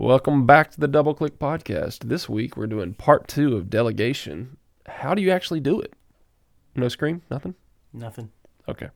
Welcome back to the Double Click Podcast. This week we're doing part two of delegation. How do you actually do it? No scream? Nothing? Nothing. Okay.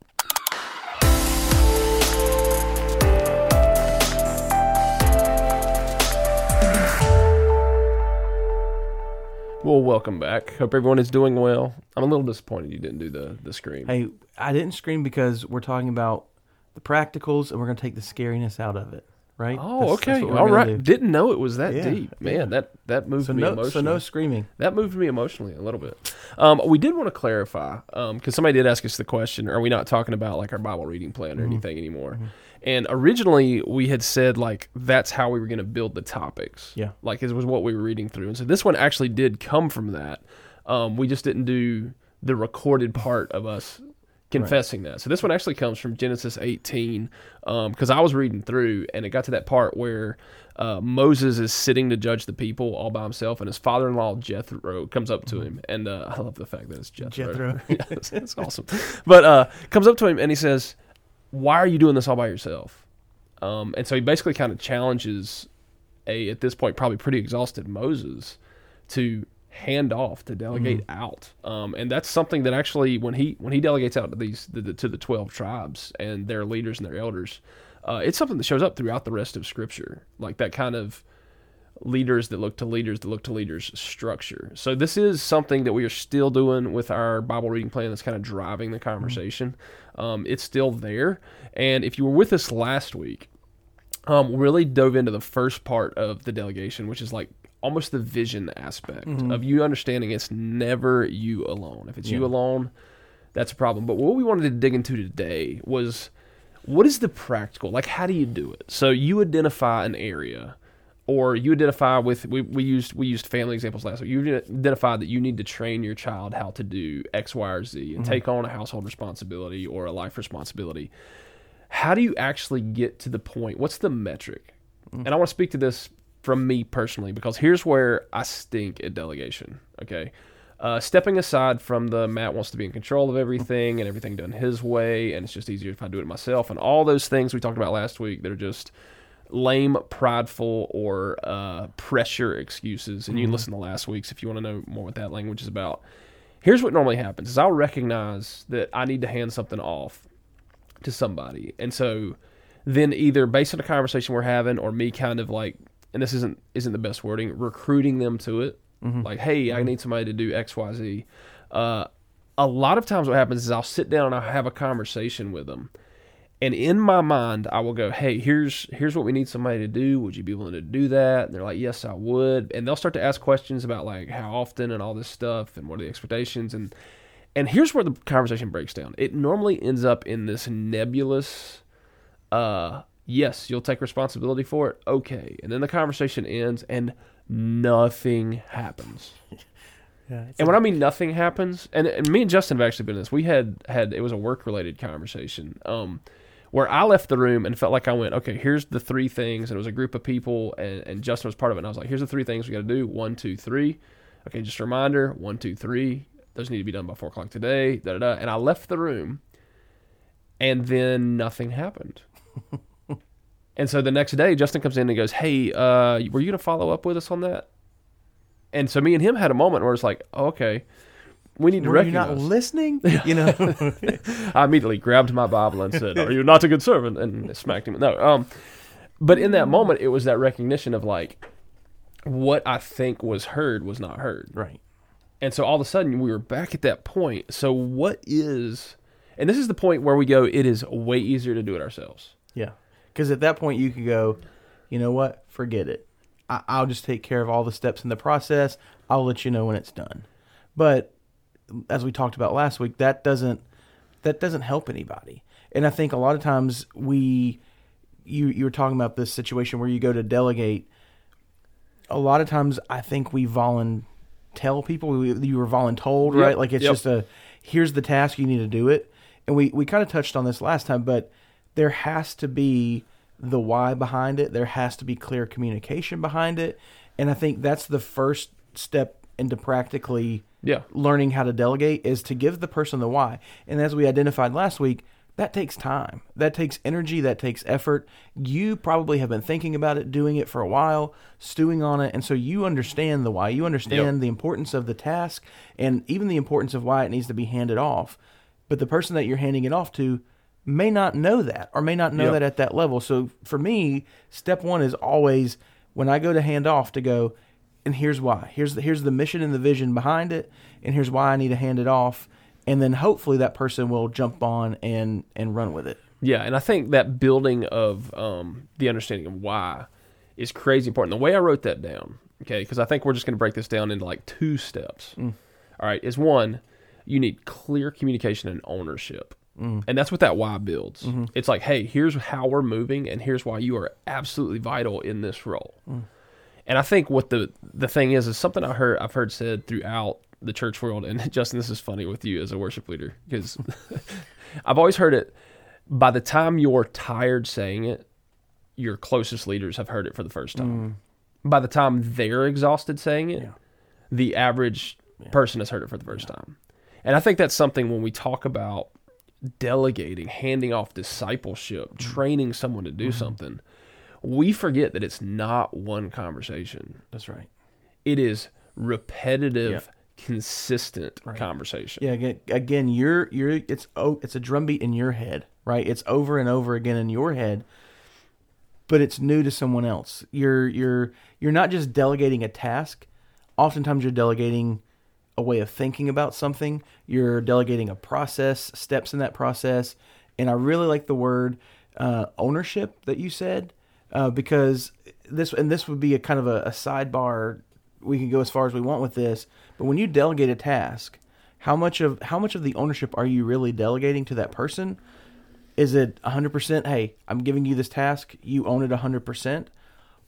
Well, welcome back. Hope everyone is doing well. I'm a little disappointed you didn't do the, the scream. Hey, I didn't scream because we're talking about the practicals and we're going to take the scariness out of it, right? Oh, That's- okay. that's All right. do. Didn't know it was that Yeah, deep. Man, yeah. that that moved So me no, emotionally. so no screaming. That moved me emotionally a little bit. Um, we did want to clarify because somebody did ask us the question: Are we not talking about like our Bible reading plan or Mm-hmm. anything anymore? And originally we had said like that's how we were going to build the topics. Yeah. like it was what we were reading through, and so this one actually did come from that. Um, we just didn't do the recorded part of us confessing that. So this one actually comes from Genesis 18 because I was reading through and it got to that part where uh, Moses is sitting to judge the people all by himself, and his father-in-law Jethro comes up to him, and uh, I love the fact that it's Jethro. Jethro. yeah, that's, that's awesome. But uh, comes up to him and he says, "Why are you doing this all by yourself?" Um, and so he basically kind of challenges a at this point probably pretty exhausted Moses to hand off to delegate out. Um, and that's something that actually when he when he delegates out to these the, the, to the twelve tribes and their leaders and their elders, uh, it's something that shows up throughout the rest of Scripture, like that kind of leaders that look to leaders that look to leaders structure. So this is something that we are still doing with our Bible reading plan that's kind of driving the conversation. Um, it's still there. And if you were with us last week, um, really dove into the first part of the delegation, which is like almost the vision aspect mm-hmm. of you understanding it's never you alone. If it's you alone, that's a problem. But what we wanted to dig into today was what is the practical like how do you do it? So you identify an area or you identify with we, we used we used family examples last week. You identify that you need to train your child how to do x y or z and mm-hmm. take on a household responsibility or a life responsibility. How do you actually get to the point what's the metric? Mm. And i want to speak to this from me personally because here's where i stink at delegation okay uh, stepping aside from the Matt wants to be in control of everything and everything done his way, and it's just easier if I do it myself, and all those things we talked about last week that are just lame, prideful, or uh, pressure excuses. And you can listen to last week's if you want to know more what that language is about. Here's what normally happens: is I'll recognize that I need to hand something off to somebody, and so then either based on the conversation we're having, or me kind of like, and this isn't isn't the best wording, recruiting them to it. Like, hey, I need somebody to do X, Y, Z. Uh, a lot of times, what happens is I'll sit down and I'll have a conversation with them, and in my mind, I will go, hey, here's here's what we need somebody to do. Would you be willing to do that? And they're like, yes, I would. And they'll start to ask questions about like how often and all this stuff and what are the expectations and and here's where the conversation breaks down. It normally ends up in this nebulous uh yes you'll take responsibility for it. Okay. And then the conversation ends and nothing happens. Yeah, and when i mean nothing happens and, and me and justin have actually been in this. We had had it was a work related conversation um where i left the room and felt like i went okay here's the three things. And it was a group of people and, and justin was part of it and i was like here's the three things we got to do. One two three. Okay just a reminder. One two three. Those need to be done by four o'clock today da, da, da. and i left the room and then nothing happened and so the next day, Justin comes in and goes, "Hey, uh, were you gonna follow up with us on that?" And so me and him had a moment where it's like, oh, "Okay, we need to Were you not listening? You know, I immediately grabbed my Bible and said, "Are you not a good servant?" and smacked him. No, um, but in that moment, it was that recognition of like what I think was heard was not heard. right? And so all of a sudden we were back at that point. So what is and this is the point where we go, it is way easier to do it ourselves. Yeah, because at that point you could go, you know what? Forget it. I- I'll just take care of all the steps in the process. I'll let you know when it's done. But as we talked about last week, that doesn't that doesn't help anybody. And I think a lot of times we you you were talking about this situation where you go to delegate. A lot of times I think we volunteer tell people. You were voluntold, Yep, right? Like it's yep. just a here's the task you need to do it. And we we kind of touched on this last time, but there has to be the why behind it. There has to be clear communication behind it. And I think that's the first step into practically Yeah. learning how to delegate is to give the person the why. And as we identified last week, that takes time. That takes energy. That takes effort. You probably have been thinking about it, doing it for a while, stewing on it. And so you understand the why. You understand Yep. the importance of the task and even the importance of why it needs to be handed off. But the person that you're handing it off to may not know that or may not know Yep. that at that level. So for me, step one is always when I go to hand off to go, and here's why. Here's the, here's the mission and the vision behind it, and here's why I need to hand it off. And then hopefully that person will jump on and and run with it. Yeah, and I think that building of um, the understanding of why is crazy important. The way I wrote that down, okay, because I think we're just going to break this down into like two steps. All right, is one, you need clear communication and ownership. Mm. And that's what that why builds. Mm-hmm. It's like, hey, here's how we're moving, and here's why you are absolutely vital in this role. Mm. And I think what the the thing is is something I heard I've heard said throughout the church world. And Justin, this is funny with you as a worship leader because I've always heard it. By the time you're tired saying it, your closest leaders have heard it for the first time. Mm. By the time they're exhausted saying it, Yeah. the average person has heard it for the first time. And I think that's something when we talk about delegating, handing off discipleship, mm-hmm. training someone to do mm-hmm. something, we forget that it's not one conversation. That's right. It is repetitive, consistent conversation. Yeah. Again, again, you're you're it's oh it's a drumbeat in your head, right? It's over and over again in your head, but it's new to someone else. You're you're you're not just delegating a task. Oftentimes, you're delegating a way of thinking about something. You're delegating a process, steps in that process, and I really like the word uh, ownership that you said uh, because this and this would be a kind of a, a sidebar. We can go as far as we want with this, but when you delegate a task, how much of how much of the ownership are you really delegating to that person? Is it 100%, hey, I'm giving you this task, you own it 100%?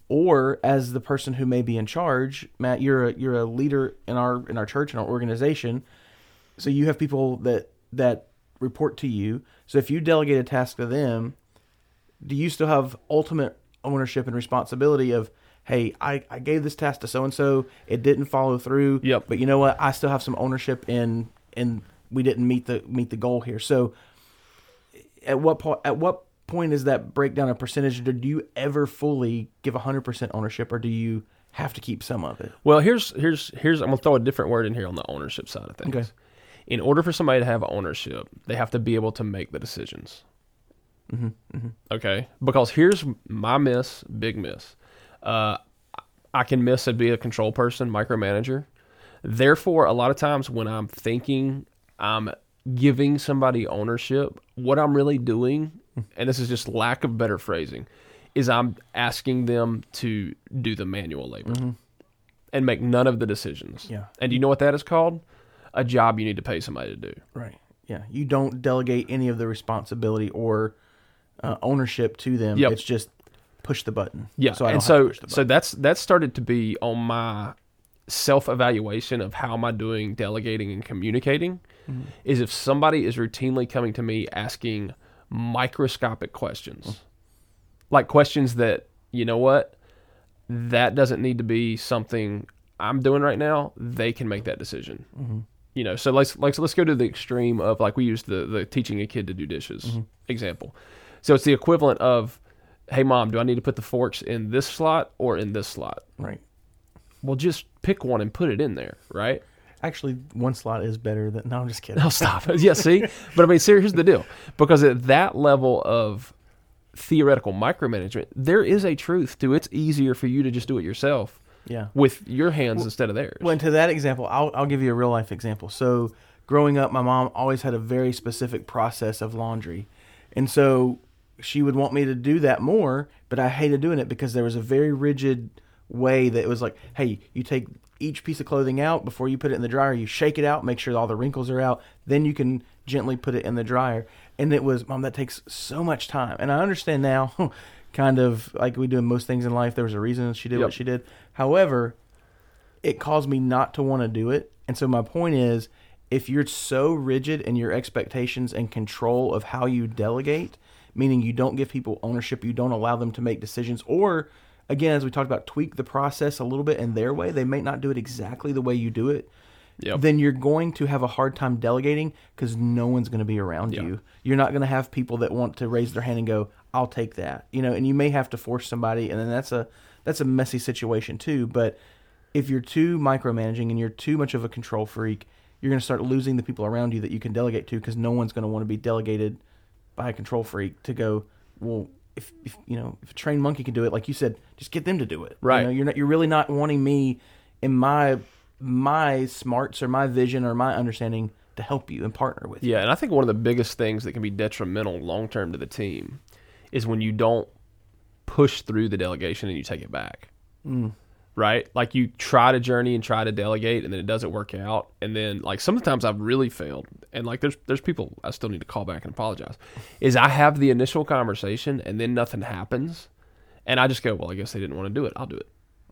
Or as the person who may be in charge, Matt, you're a you're a leader in our in our church and our organization. So you have people that that report to you. So if you delegate a task to them, do you still have ultimate ownership and responsibility of hey i, I gave this task to so and so it didn't follow through Yep. but you know what i still have some ownership in in we didn't meet the meet the goal here so at what point at what point is that breakdown of percentage do you ever fully give 100% ownership or do you have to keep some of it Well, here's here's here's I'm gonna throw a different word in here on the ownership side of things. Okay. In order for somebody to have ownership, they have to be able to make the decisions. Mm-hmm, mm-hmm. Okay, because here's my miss, big miss. Uh, I can miss and be a control person, micromanager. Therefore, a lot of times when I'm thinking I'm giving somebody ownership, what I'm really doing, and this is just lack of better phrasing, is I'm asking them to do the manual labor and make none of the decisions. Yeah. And do you know what that is called? A job you need to pay somebody to do. right yeah you don't delegate any of the responsibility or uh, ownership to them Yep. it's just push the button Yeah. so I and don't have to so so that's that started to be on my self evaluation of how am I doing delegating and communicating Mm-hmm. is if somebody is routinely coming to me asking microscopic questions. Mm. Like questions that, you know what, that doesn't need to be something I'm doing right now. They can make that decision. Mm-hmm. You know, so let's like so let's go to the extreme of like we use the the teaching a kid to do dishes Mm-hmm. example. So it's the equivalent of, hey mom, do I need to put the forks in this slot or in this slot? right Well, just pick one and put it in there, right? Actually, one slot is better than. No, I'm just kidding. No, stop. yeah, see, but I mean, here's the deal: because at that level of theoretical micromanagement, there is a truth to it. it's easier for you to just do it yourself Yeah. with your hands instead of theirs. Well, and to that example, I'll, I'll give you a real life example. So, growing up, my mom always had a very specific process of laundry. And so, she would want me to do that more, but I hated doing it because there was a very rigid way that it was like, hey, you take each piece of clothing out before you put it in the dryer, you shake it out, make sure all the wrinkles are out, then you can gently put it in the dryer. And it was, mom, that takes so much time. And I understand now, kind of like we do in most things in life, there was a reason she did Yep. what she did. However, it caused me not to want to do it. And so my point is, if you're so rigid in your expectations and control of how you delegate, meaning you don't give people ownership, you don't allow them to make decisions, or again, as we talked about, tweak the process a little bit in their way. They may not do it exactly the way you do it. Yep. then you're going to have a hard time delegating because no one's going to be around Yeah. you. You're not going to have people that want to raise their hand and go, "I'll take that," you know. And you may have to force somebody, and then that's a that's a messy situation too. But if you're too micromanaging and you're too much of a control freak, you're going to start losing the people around you that you can delegate to because no one's going to want to be delegated by a control freak to go. Well, if, if you know if a trained monkey can do it, like you said, just get them to do it. Right. You know, you're not. You're really not wanting me in my my smarts or my vision or my understanding to help you and partner with you. Yeah, and I think one of the biggest things that can be detrimental long term to the team is when you don't push through the delegation and you take it back. Mm. Right? Like you try to journey and try to delegate and then it doesn't work out. And then like sometimes I've really failed. And like there's there's people I still need to call back and apologize. Is I have the initial conversation and then nothing happens. And I just go, Well, I guess they didn't want to do it. I'll do it.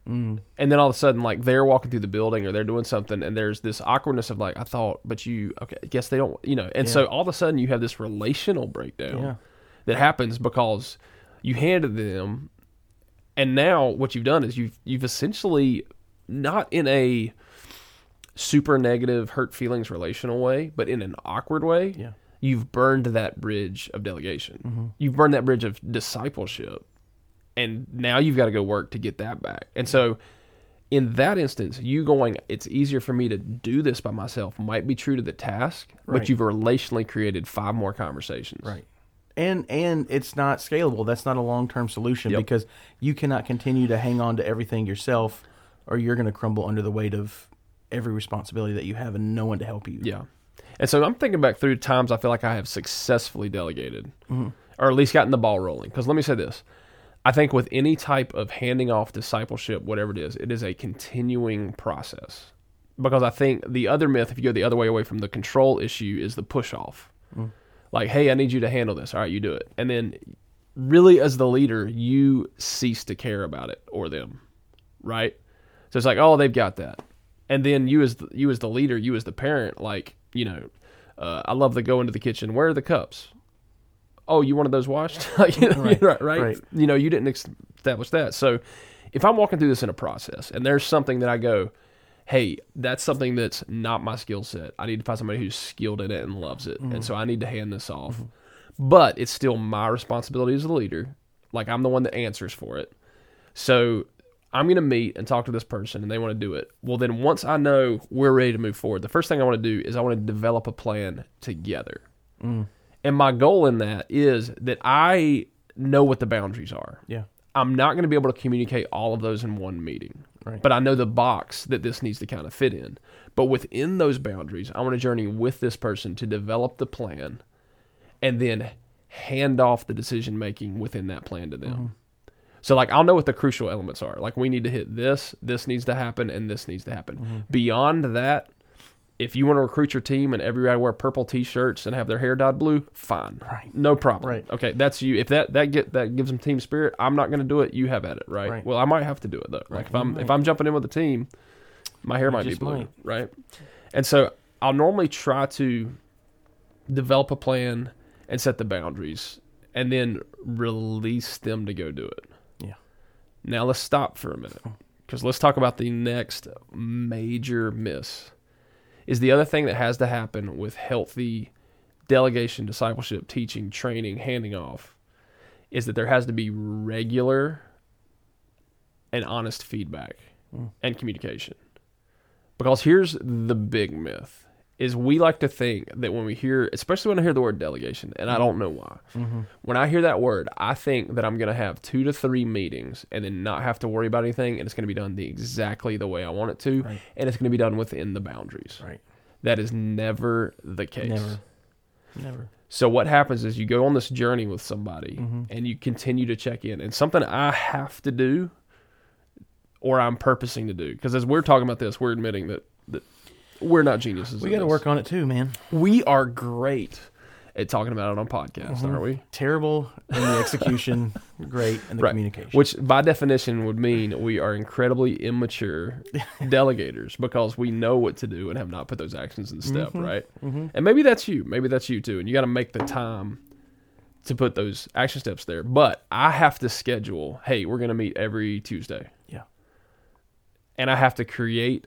Mm. And then all of a sudden, like they're walking through the building or they're doing something, and there's this awkwardness of like, I thought, but you, okay, I guess they don't, you know. And so all of a sudden, you have this relational breakdown Yeah. that happens because you handed them, and now what you've done is you've you've essentially not in a super negative hurt feelings relational way, but in an awkward way. Yeah. You've burned that bridge of delegation. Mm-hmm. You've burned that bridge of discipleship and now you've got to go work to get that back. And so, in that instance, you going, it's easier for me to do this by myself might be true to the task, Right. but you've relationally created five more conversations. Right. And and it's not scalable. That's not a long term solution Yep. because you cannot continue to hang on to everything yourself, or you're going to crumble under the weight of every responsibility that you have and no one to help you. Yeah. And so I'm thinking back through times I feel like I have successfully delegated, mm-hmm. or at least gotten the ball rolling. Because let me say this. I think with any type of handing off discipleship, whatever it is, it is a continuing process. Because I think the other myth, if you go the other way away from the control issue, is the push off. Mm. Like, hey, I need you to handle this. All right, you do it. And then, really, as the leader, you cease to care about it or them, right? So it's like, oh, they've got that. And then you as the, you as the leader, you as the parent, like, you know, uh, I love to go into the kitchen. Where are the cups? Oh, you wanted those washed? You know, Right, right, right, right. You know, you didn't establish that. So if I'm walking through this in a process and there's something that I go, hey, that's something that's not my skill set. I need to find somebody who's skilled in it and loves it. And mm-hmm. so I need to hand this off. Mm-hmm. But it's still my responsibility as a leader. Like I'm the one that answers for it. So I'm going to meet and talk to this person and they want to do it. Well, then once I know we're ready to move forward, the first thing I want to do is I want to develop a plan together. Mm. And my goal in that is that I know what the boundaries are. Yeah. I'm not going to be able to communicate all of those in one meeting. Right. But I know the box that this needs to kind of fit in. But within those boundaries, I want to journey with this person to develop the plan and then hand off the decision making within that plan to them. Mm-hmm. So like I'll know what the crucial elements are. Like we need to hit this, this needs to happen, and this needs to happen. Mm-hmm. Beyond that, if you want to recruit your team and everybody wear purple t-shirts and have their hair dyed blue, fine, Right. no problem. Right. Okay, that's you. If that that get that gives them team spirit, I'm not going to do it. You have at it, right? Right. Well, I might have to do it though. Like Right, if I'm you if. I'm jumping in with the team, my hair might be blue, might. right? And so I'll normally try to develop a plan and set the boundaries, and then release them to go do it. Yeah. Now let's stop for a minute because let's talk about the next major miss. Is the other thing that has to happen with healthy delegation, discipleship, teaching, training, handing off is that there has to be regular and honest feedback hmm. and communication. Because here's the big myth is we like to think that when we hear especially when I hear the word delegation and I don't know why. When I hear that word, I think that I'm going to have 2 to 3 meetings and then not have to worry about anything and it's going to be done the exactly the way I want it to Right. and it's going to be done within the boundaries. Right. That is never the case. Never. Never. So what happens is you go on this journey with somebody Mm-hmm. and you continue to check in. And something I have to do or I'm purposing to do because as we're talking about this, we're admitting that, that we're not geniuses. We got to work on it too, man. We are great at talking about it on podcasts, Mm-hmm. aren't we? Terrible in the execution, great in the Right. communication. Which by definition would mean we are incredibly immature delegators because we know what to do and have not put those actions in step, Mm-hmm. right? And maybe that's you. Maybe that's you too. And you got to make the time to put those action steps there. But I have to schedule, hey, we're going to meet every Tuesday. yeah. And I have to create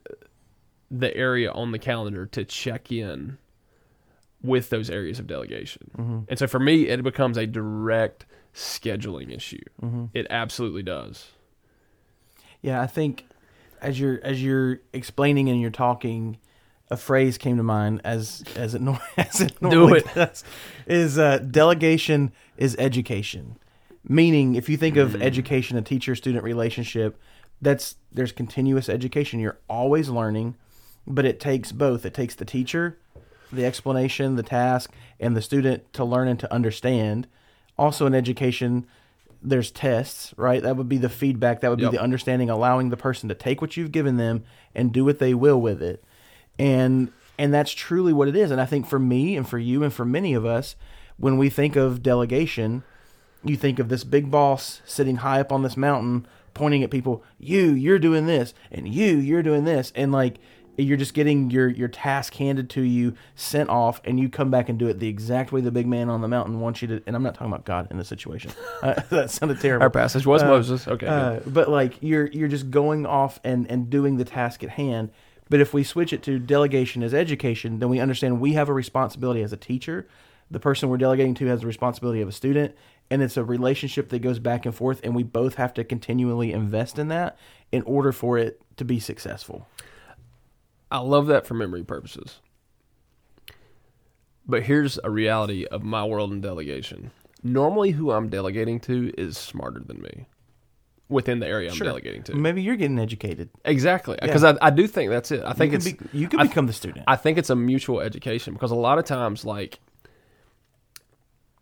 the area on the calendar to check in with those areas of delegation. Mm-hmm. And so for me, it becomes a direct scheduling issue. Mm-hmm. It absolutely does. Yeah, I think as you're as you're explaining and you're talking, a phrase came to mind as as it, nor- as it normally it. does, is uh, delegation is education. Meaning, if you think of Mm. education, a teacher-student relationship, that's there's continuous education. You're always learning, but it takes both. It takes the teacher, the explanation, the task, and the student to learn and to understand. Also, in education, there's tests, right? That would be the feedback. That would be Yep. the understanding, allowing the person to take what you've given them and do what they will with it. And and that's truly what it is. And I think for me and for you and for many of us, when we think of delegation, you think of this big boss sitting high up on this mountain pointing at people, you, you're doing this, and you, you're doing this. And like you're just getting your your task handed to you, sent off, and you come back and do it the exact way the big man on the mountain wants you to. And I'm not talking about God in this situation. Uh, that sounded terrible. Our passage was Uh, Moses. Okay. Uh, but like you're you're just going off and and doing the task at hand. But if we switch it to delegation as education, then we understand we have a responsibility as a teacher. The person we're delegating to has the responsibility of a student, and it's a relationship that goes back and forth, and we both have to continually invest in that in order for it to be successful. I love that for memory purposes. But here's a reality of my world in delegation. Normally, who I'm delegating to is smarter than me within the area I'm delegating to. Maybe you're getting educated. Exactly. Because I, I do think that's it. I think you it's. be, you can I- become the student. I think it's a mutual education because a lot of times, like,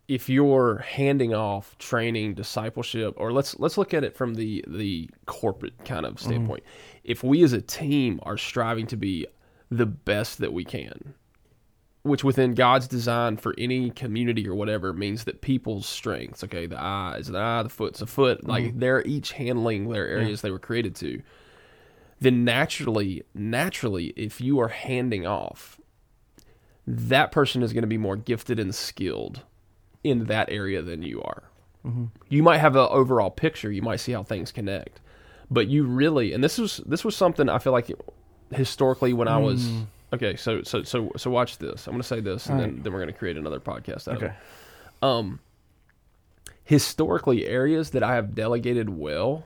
if you're handing off training, discipleship, or let's let's look at it from the the corporate kind of mm-hmm. standpoint. If we as a team are striving to be the best that we can, which within God's design for any community or whatever means that people's strengths, okay, the eye is an eye, the foot's a foot, like mm-hmm. they're each handling their areas they were created to. Then naturally, naturally, if you are handing off, that person is going to be more gifted and skilled in that area than you are. You might have an overall picture. You might see how things connect, but you really, and this was this was something I feel like historically when I was okay. So so so so watch this. I'm going to say this, and then then we're going to create another podcast. Out of it. okay. Um, historically, areas that I have delegated well,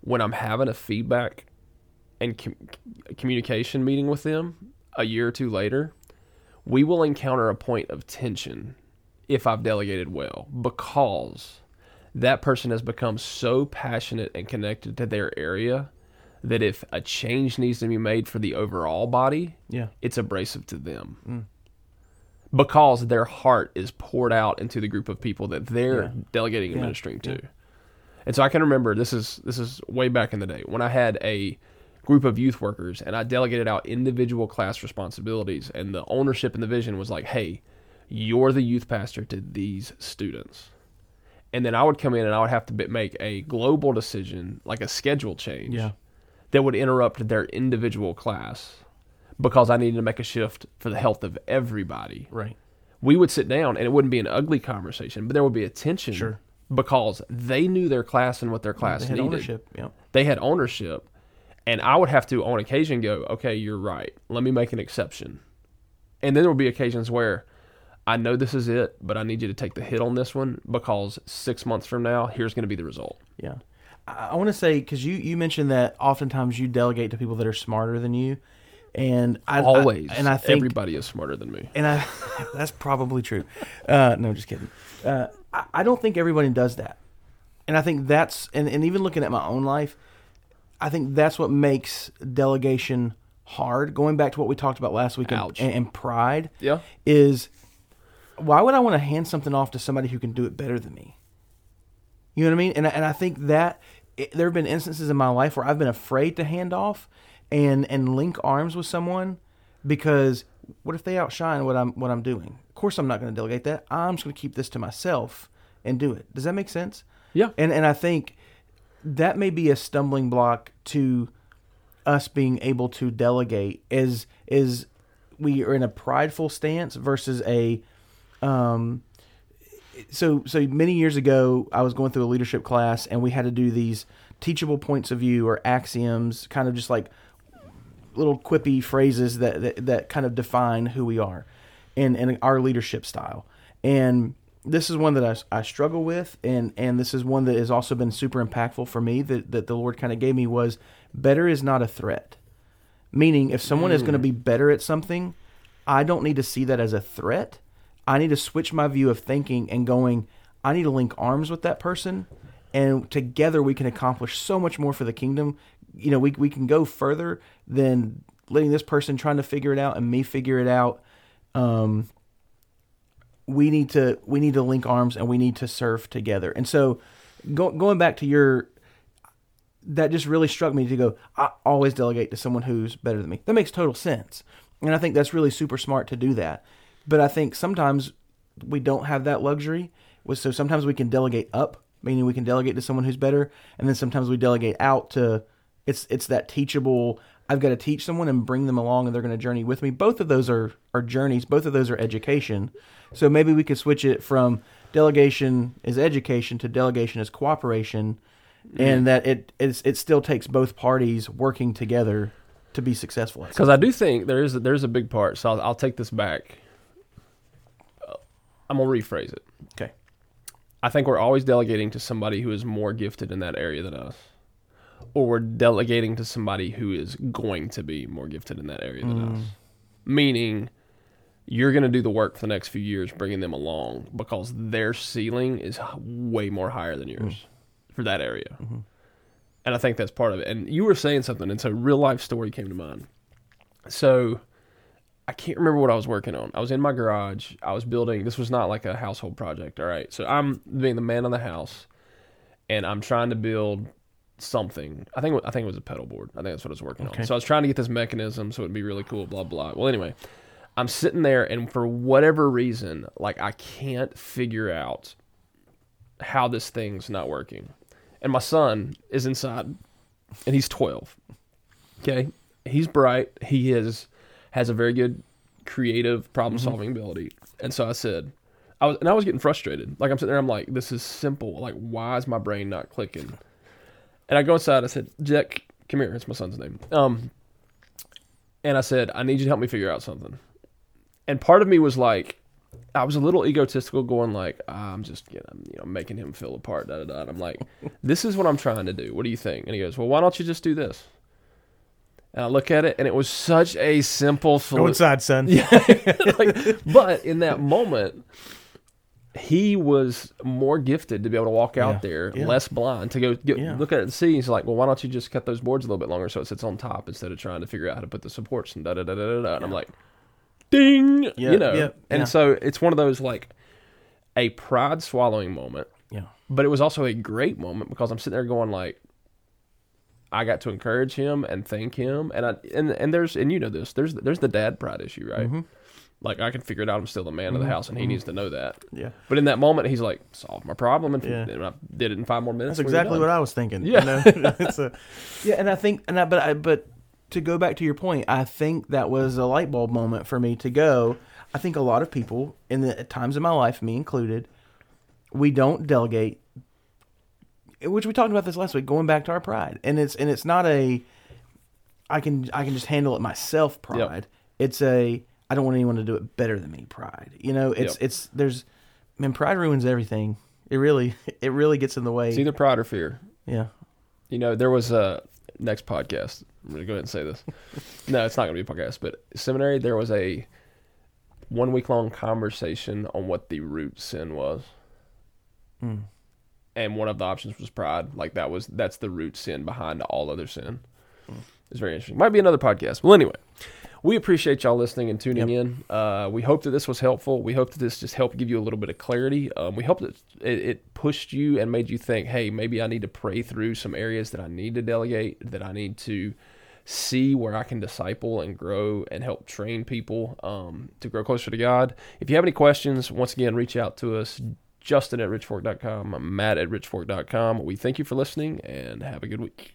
when I'm having a feedback and com- communication meeting with them a year or two later, we will encounter a point of tension if I've delegated well because that person has become so passionate and connected to their area that if a change needs to be made for the overall body, Yeah. it's abrasive to them mm. because their heart is poured out into the group of people that they're Yeah. delegating and Yeah. ministering to. And so I can remember this is this is way back in the day when I had a group of youth workers and I delegated out individual class responsibilities and the ownership and the vision was like, "Hey, you're the youth pastor to these students." And then I would come in and I would have to make a global decision, like a schedule change Yeah. that would interrupt their individual class because I needed to make a shift for the health of everybody. Right. We would sit down and it wouldn't be an ugly conversation, but there would be a tension Sure. because they knew their class and what their class They had needed. ownership. Yeah. They had ownership. And I would have to, on occasion, go, okay, you're right. Let me make an exception. And then there would be occasions where I know this is it, but I need you to take the hit on this one because six months from now, here's going to be the result. Yeah. I, I want to say because you you mentioned that oftentimes you delegate to people that are smarter than you, and I I- Always. and I think everybody is smarter than me. and I that's probably true. Uh, no, just kidding. Uh, I, I don't think everybody does that, and I think that's and, and even looking at my own life, I think that's what makes delegation hard. Going back to what we talked about last week, and, and, and pride Yeah. is why would I want to hand something off to somebody who can do it better than me? You know what I mean? And I- and I think that it, there have been instances in my life where I've been afraid to hand off and and link arms with someone because what if they outshine what I'm what I'm doing? Of course, I'm not going to delegate that. I'm just going to keep this to myself and do it. Does that make sense? Yeah. And and I think that may be a stumbling block to us being able to delegate is is we are in a prideful stance versus a um so so many years ago I was going through a leadership class and we had to do these teachable points of view or axioms kind of just like little quippy phrases that, that that kind of define who we are, and and our leadership style. And this is one that I, I struggle with, and and this is one that has also been super impactful for me. That that the Lord kind of gave me was better is not a threat. Meaning, if someone is going to be better at something, I don't need to see that as a threat. I need to switch my view of thinking and going. I need to link arms with that person, and together we can accomplish so much more for the kingdom. You know, we we can go further than letting this person trying to figure it out and me figure it out. Um, we need to we need to link arms and we need to serve together. And so, go, going back to your that just really struck me to go. I always delegate to someone who's better than me. That makes total sense, and I think that's really super smart to do that. But I think sometimes we don't have that luxury. So sometimes we can delegate up, meaning we can delegate to someone who's better, and then sometimes we delegate out to it's it's that teachable. I've got to teach someone and bring them along, and they're going to journey with me. Both of those are are journeys. Both of those are education. So maybe we could switch it from delegation is education to delegation is cooperation, mm. and that it it's, it still takes both parties working together to be successful. Because I do think there is a, there's a big part. So I'll, I'll take this back. I'm gonna rephrase it. Okay. I think we're always delegating to somebody who is more gifted in that area than us, or we're delegating to somebody who is going to be more gifted in that area than mm. us. Meaning, you're going to do the work for the next few years, bringing them along because their ceiling is way more higher than yours mm. for that area. Mm-hmm. And I think that's part of it. And you were saying something, and so real life story came to mind. So I can't remember what I was working on. I was in my garage. I was building. This was not like a household project. All right. So I'm being the man of the house, and I'm trying to build something. I think I think it was a pedal board. I think that's what I was working Okay. on. So I was trying to get this mechanism so it'd be really cool. Blah blah. Well, anyway, I'm sitting there, and for whatever reason, like I can't figure out how this thing's not working. And my son is inside, and he's 12. Okay, he's bright. He is has a very good creative problem solving ability. And so I said, I was and I was getting frustrated. Like I'm sitting there, I'm like, this is simple. Like, why is my brain not clicking? And I go inside. I said, Jack, come here. It's my son's name. Um, and I said, I need you to help me figure out something. And part of me was like, I was a little egotistical, going like, "Ah, I'm just, you know, you know, making him feel apart. Da da da. And I'm like, this is what I'm trying to do. What do you think? And he goes, Well, why don't you just do this? And I look at it, and it was such a simple Go solution. inside, son. Like, but in that moment, he was more gifted to be able to walk out Yeah. there, Yeah. less blind, to go get, Yeah. look at it and see. He's like, well, why don't you just cut those boards a little bit longer so it sits on top instead of trying to figure out how to put the supports and da da da da da. And I'm like, ding, Yeah, you know. yeah, and yeah. so it's one of those like a pride swallowing moment, Yeah. but it was also a great moment because I'm sitting there going like. I got to encourage him and thank him, and I and and there's and you know this there's there's the dad pride issue, right? Mm-hmm. Like I can figure it out. I'm still the man of the house, and he needs to know that. Yeah. But in that moment, he's like, "Solve my problem," and, Yeah. and I did it in five more minutes. That's exactly what I was thinking. Yeah. You know? it's a, yeah, and I think, and I, but I, but to go back to your point, I think that was a light bulb moment for me to go. I think a lot of people, in the times in my life, me included, we don't delegate. Which we talked about this last week, going back to our pride, and it's and it's not a, I can I can just handle it myself pride. It's a I don't want anyone to do it better than me pride. You know, it's Yep. it's there's, man, pride ruins everything. It really it really gets in the way. It's either pride or fear. yeah. You know, there was a next podcast. I'm gonna go ahead and say this. no, it's not gonna be a podcast, but seminary. There was a one week long conversation on what the root sin was, Hmm. And one of the options was pride. Like that was that's the root sin behind all other sin. It's very interesting. Might be another podcast. Well, anyway, we appreciate y'all listening and tuning in. Uh, we hope that this was helpful. We hope that this just helped give you a little bit of clarity. Um, we hope that it, it pushed you and made you think, hey, maybe I need to pray through some areas that I need to delegate, that I need to see where I can disciple and grow and help train people um, to grow closer to God. If you have any questions, once again, reach out to us. Justin at richfork.com, Matt at richfork.com. We thank you for listening and have a good week.